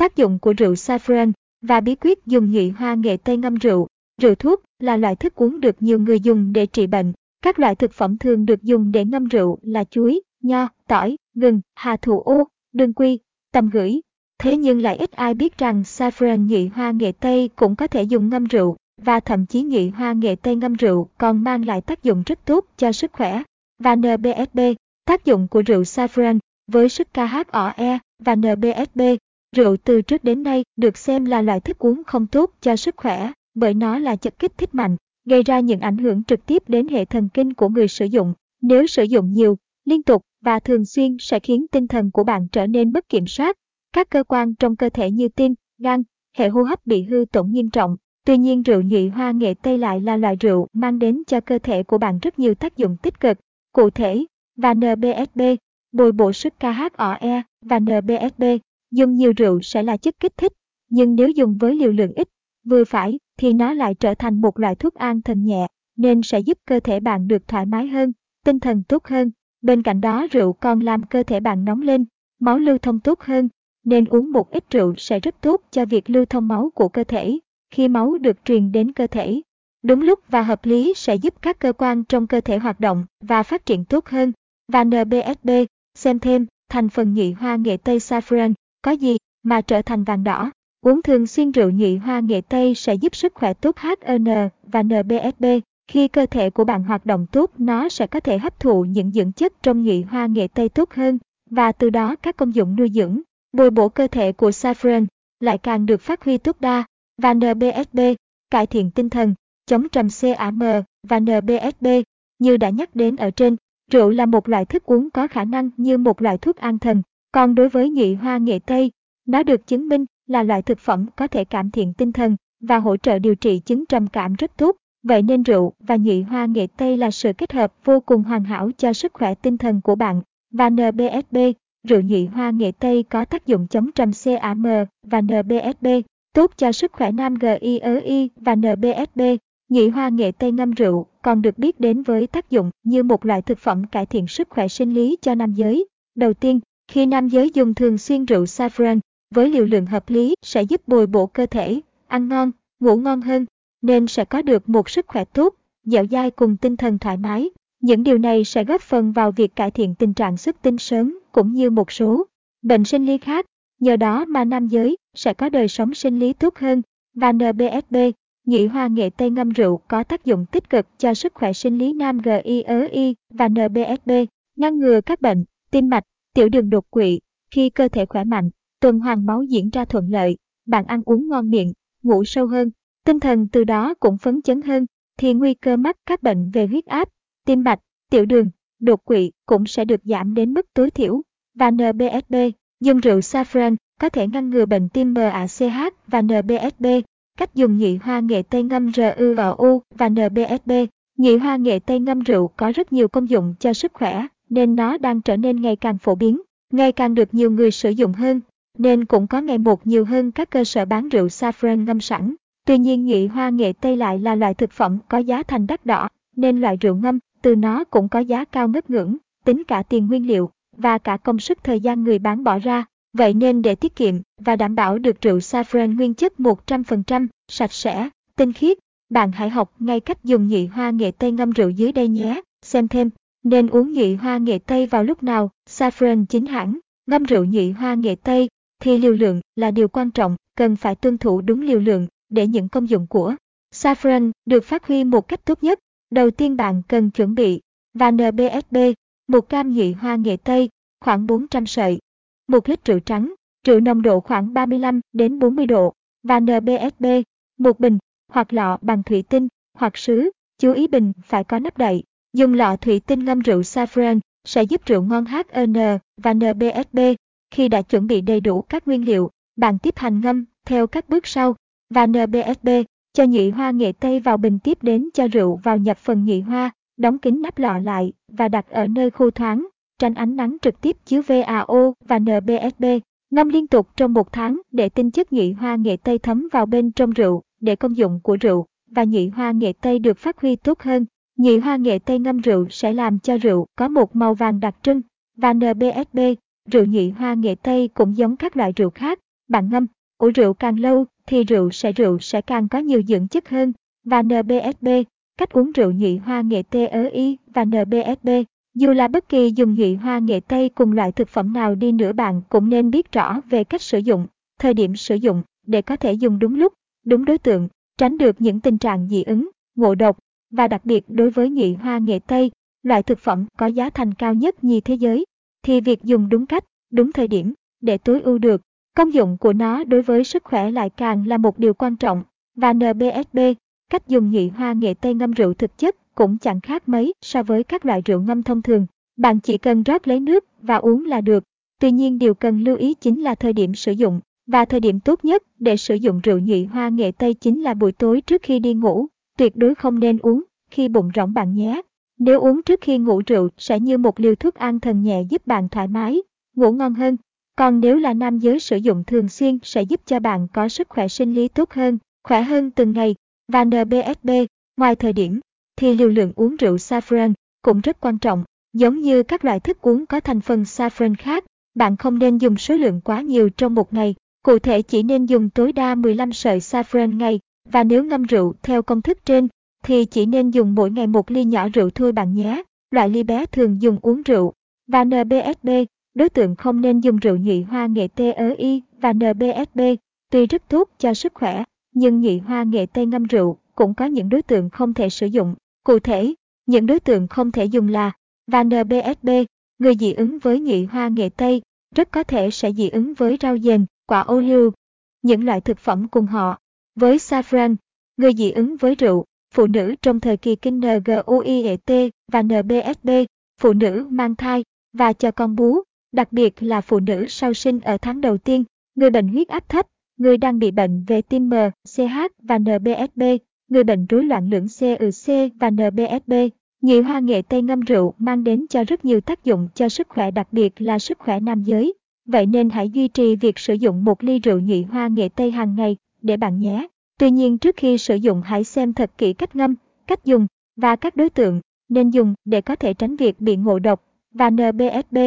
tác dụng của rượu saffron và bí quyết dùng nhụy hoa nghệ tây ngâm rượu. Rượu thuốc là loại thức uống được nhiều người dùng để trị bệnh. Các loại thực phẩm thường được dùng để ngâm rượu là chuối, nho, tỏi, gừng, hà thủ ô, đường quy, tầm gửi. Thế nhưng lại ít ai biết rằng saffron nhụy hoa nghệ tây cũng có thể dùng ngâm rượu và thậm chí nhụy hoa nghệ tây ngâm rượu còn mang lại tác dụng rất tốt cho sức khỏe. Và NBSB, tác dụng của rượu saffron với sức KHOE và NBSB, rượu từ trước đến nay được xem là loại thức uống không tốt cho sức khỏe bởi nó là chất kích thích mạnh, gây ra những ảnh hưởng trực tiếp đến hệ thần kinh của người sử dụng. Nếu sử dụng nhiều, liên tục và thường xuyên sẽ khiến tinh thần của bạn trở nên bất kiểm soát. Các cơ quan trong cơ thể như tim, gan, hệ hô hấp bị hư tổn nghiêm trọng. Tuy nhiên rượu nhụy hoa nghệ Tây lại là loại rượu mang đến cho cơ thể của bạn rất nhiều tác dụng tích cực. Cụ thể, và NBSB, bồi bổ sức KHOE và NBSB, dùng nhiều rượu sẽ là chất kích thích, nhưng nếu dùng với liều lượng ít, vừa phải thì nó lại trở thành một loại thuốc an thần nhẹ, nên sẽ giúp cơ thể bạn được thoải mái hơn, tinh thần tốt hơn. Bên cạnh đó rượu còn làm cơ thể bạn nóng lên, máu lưu thông tốt hơn, nên uống một ít rượu sẽ rất tốt cho việc lưu thông máu của cơ thể. Khi máu được truyền đến cơ thể, đúng lúc và hợp lý sẽ giúp các cơ quan trong cơ thể hoạt động và phát triển tốt hơn. Và NBSB, xem thêm, thành phần nhụy hoa nghệ tây saffron, có gì mà trở thành vàng đỏ. Uống thường xuyên rượu nhụy hoa nghệ tây sẽ giúp sức khỏe tốt HN và NBSB. Khi cơ thể của bạn hoạt động tốt, nó sẽ có thể hấp thụ những dưỡng chất trong nhụy hoa nghệ tây tốt hơn, và từ đó các công dụng nuôi dưỡng, bồi bổ cơ thể của saffron lại càng được phát huy tốt đa. Và NBSB, cải thiện tinh thần, chống trầm CAM và NBSB. Như đã nhắc đến ở trên, rượu là một loại thức uống có khả năng như một loại thuốc an thần. Còn đối với nhụy hoa nghệ tây, nó được chứng minh là loại thực phẩm có thể cải thiện tinh thần và hỗ trợ điều trị chứng trầm cảm rất tốt. Vậy nên rượu và nhụy hoa nghệ tây là sự kết hợp vô cùng hoàn hảo cho sức khỏe tinh thần của bạn. Và NBSB, rượu nhụy hoa nghệ tây có tác dụng chống trầm CAM và NBSB, tốt cho sức khỏe nam GIEI và NBSB. Nhụy hoa nghệ tây ngâm rượu còn được biết đến với tác dụng như một loại thực phẩm cải thiện sức khỏe sinh lý cho nam giới. Đầu tiên, khi nam giới dùng thường xuyên rượu saffron với liều lượng hợp lý sẽ giúp bồi bổ cơ thể, ăn ngon, ngủ ngon hơn, nên sẽ có được một sức khỏe tốt, dẻo dai cùng tinh thần thoải mái. Những điều này sẽ góp phần vào việc cải thiện tình trạng xuất tinh sớm cũng như một số bệnh sinh lý khác. Nhờ đó mà nam giới sẽ có đời sống sinh lý tốt hơn. Và NBSB, nhị hoa nghệ tây ngâm rượu có tác dụng tích cực cho sức khỏe sinh lý nam GIEI và NBSB, ngăn ngừa các bệnh, tim mạch, tiểu đường đột quỵ. Khi cơ thể khỏe mạnh, tuần hoàn máu diễn ra thuận lợi, bạn ăn uống ngon miệng, ngủ sâu hơn, tinh thần từ đó cũng phấn chấn hơn, thì nguy cơ mắc các bệnh về huyết áp, tim mạch, tiểu đường, đột quỵ cũng sẽ được giảm đến mức tối thiểu. Và NBSB, dùng rượu saffron có thể ngăn ngừa bệnh tim MACH và NBSB. Cách dùng nhị hoa nghệ tây ngâm RUOU và NBSB. Nhị hoa nghệ tây ngâm rượu có rất nhiều công dụng cho sức khỏe, nên nó đang trở nên ngày càng phổ biến, ngày càng được nhiều người sử dụng hơn, nên cũng có ngày một nhiều hơn các cơ sở bán rượu saffron ngâm sẵn. Tuy nhiên nhụy hoa nghệ tây lại là loại thực phẩm có giá thành đắt đỏ, nên loại rượu ngâm từ nó cũng có giá cao ngất ngưỡng, tính cả tiền nguyên liệu và cả công sức thời gian người bán bỏ ra. Vậy nên để tiết kiệm và đảm bảo được rượu saffron nguyên chất 100%, sạch sẽ, tinh khiết, bạn hãy học ngay cách dùng nhị hoa nghệ tây ngâm rượu dưới đây nhé. Xem thêm, nên uống nhị hoa nghệ tây vào lúc nào, saffron chính hãng, ngâm rượu nhị hoa nghệ tây, thì liều lượng là điều quan trọng, cần phải tuân thủ đúng liều lượng để những công dụng của saffron được phát huy một cách tốt nhất. Đầu tiên bạn cần chuẩn bị và NBSB, một cam nhụy hoa nghệ tây, khoảng 400 sợi, một lít rượu trắng, rượu nồng độ khoảng 35 đến 40 độ, và NBSB, một bình hoặc lọ bằng thủy tinh hoặc sứ, chú ý bình phải có nắp đậy. Dùng lọ thủy tinh ngâm rượu saffron sẽ giúp rượu ngon HN và NBSB. Khi đã chuẩn bị đầy đủ các nguyên liệu, bạn tiếp hành ngâm theo các bước sau và NBSB cho nhị hoa nghệ tây vào bình tiếp đến cho rượu vào nhập phần nhị hoa, đóng kín nắp lọ lại và đặt ở nơi khô thoáng, tránh ánh nắng trực tiếp chiếu VAO và NBSB. Ngâm liên tục trong một tháng để tinh chất nhị hoa nghệ tây thấm vào bên trong rượu, để công dụng của rượu và nhị hoa nghệ tây được phát huy tốt hơn. Nhị hoa nghệ tây ngâm rượu sẽ làm cho rượu có một màu vàng đặc trưng và NBSB. Rượu nhị hoa nghệ tây cũng giống các loại rượu khác, bạn ngâm, ủ rượu càng lâu thì rượu sẽ rượu sẽ càng có nhiều dưỡng chất hơn. Và NBSB, cách uống rượu nhị hoa nghệ TEI và NBSB. Dù là bất kỳ dùng nhị hoa nghệ Tây cùng loại thực phẩm nào đi nữa bạn cũng nên biết rõ về cách sử dụng, thời điểm sử dụng để có thể dùng đúng lúc, đúng đối tượng, tránh được những tình trạng dị ứng, ngộ độc và đặc biệt đối với nhụy hoa nghệ Tây, loại thực phẩm có giá thành cao nhất nhì thế giới, thì việc dùng đúng cách, đúng thời điểm để tối ưu được công dụng của nó đối với sức khỏe lại càng là một điều quan trọng. Và NBSB, cách dùng nhụy hoa nghệ Tây ngâm rượu thực chất cũng chẳng khác mấy so với các loại rượu ngâm thông thường. Bạn chỉ cần rót lấy nước và uống là được. Tuy nhiên điều cần lưu ý chính là thời điểm sử dụng. Và thời điểm tốt nhất để sử dụng rượu nhụy hoa nghệ Tây chính là buổi tối trước khi đi ngủ. Tuyệt đối không nên uống khi bụng rỗng bạn nhé. Nếu uống trước khi ngủ rượu sẽ như một liều thuốc an thần nhẹ giúp bạn thoải mái, ngủ ngon hơn. Còn nếu là nam giới sử dụng thường xuyên sẽ giúp cho bạn có sức khỏe sinh lý tốt hơn, khỏe hơn từng ngày. Và NBSB, ngoài thời điểm, thì liều lượng uống rượu saffron cũng rất quan trọng. Giống như các loại thức uống có thành phần saffron khác, bạn không nên dùng số lượng quá nhiều trong một ngày. Cụ thể chỉ nên dùng tối đa 15 sợi saffron ngày, và nếu ngâm rượu theo công thức trên, thì chỉ nên dùng mỗi ngày một ly nhỏ rượu thôi bạn nhé. Loại ly bé thường dùng uống rượu. Và NBSB, đối tượng không nên dùng rượu nhụy hoa nghệ TEI và NBSB, tuy rất tốt cho sức khỏe, nhưng nhụy hoa nghệ Tây ngâm rượu cũng có những đối tượng không thể sử dụng. Cụ thể, những đối tượng không thể dùng là và NBSB, người dị ứng với nhụy hoa nghệ Tây, rất có thể sẽ dị ứng với rau dền, quả ô liu, những loại thực phẩm cùng họ. Với saffron, người dị ứng với rượu, phụ nữ trong thời kỳ kinh NGUIET và NBSB, phụ nữ mang thai và cho con bú, đặc biệt là phụ nữ sau sinh ở tháng đầu tiên, người bệnh huyết áp thấp, người đang bị bệnh về tim M, CH và NBSB, người bệnh rối loạn lượng CUC và NBSB. Nhị hoa nghệ tây ngâm rượu mang đến cho rất nhiều tác dụng cho sức khỏe đặc biệt là sức khỏe nam giới. Vậy nên hãy duy trì việc sử dụng một ly rượu nhị hoa nghệ tây hàng ngày để bạn nhé. Tuy nhiên trước khi sử dụng hãy xem thật kỹ cách ngâm, cách dùng và các đối tượng nên dùng để có thể tránh việc bị ngộ độc và NBSB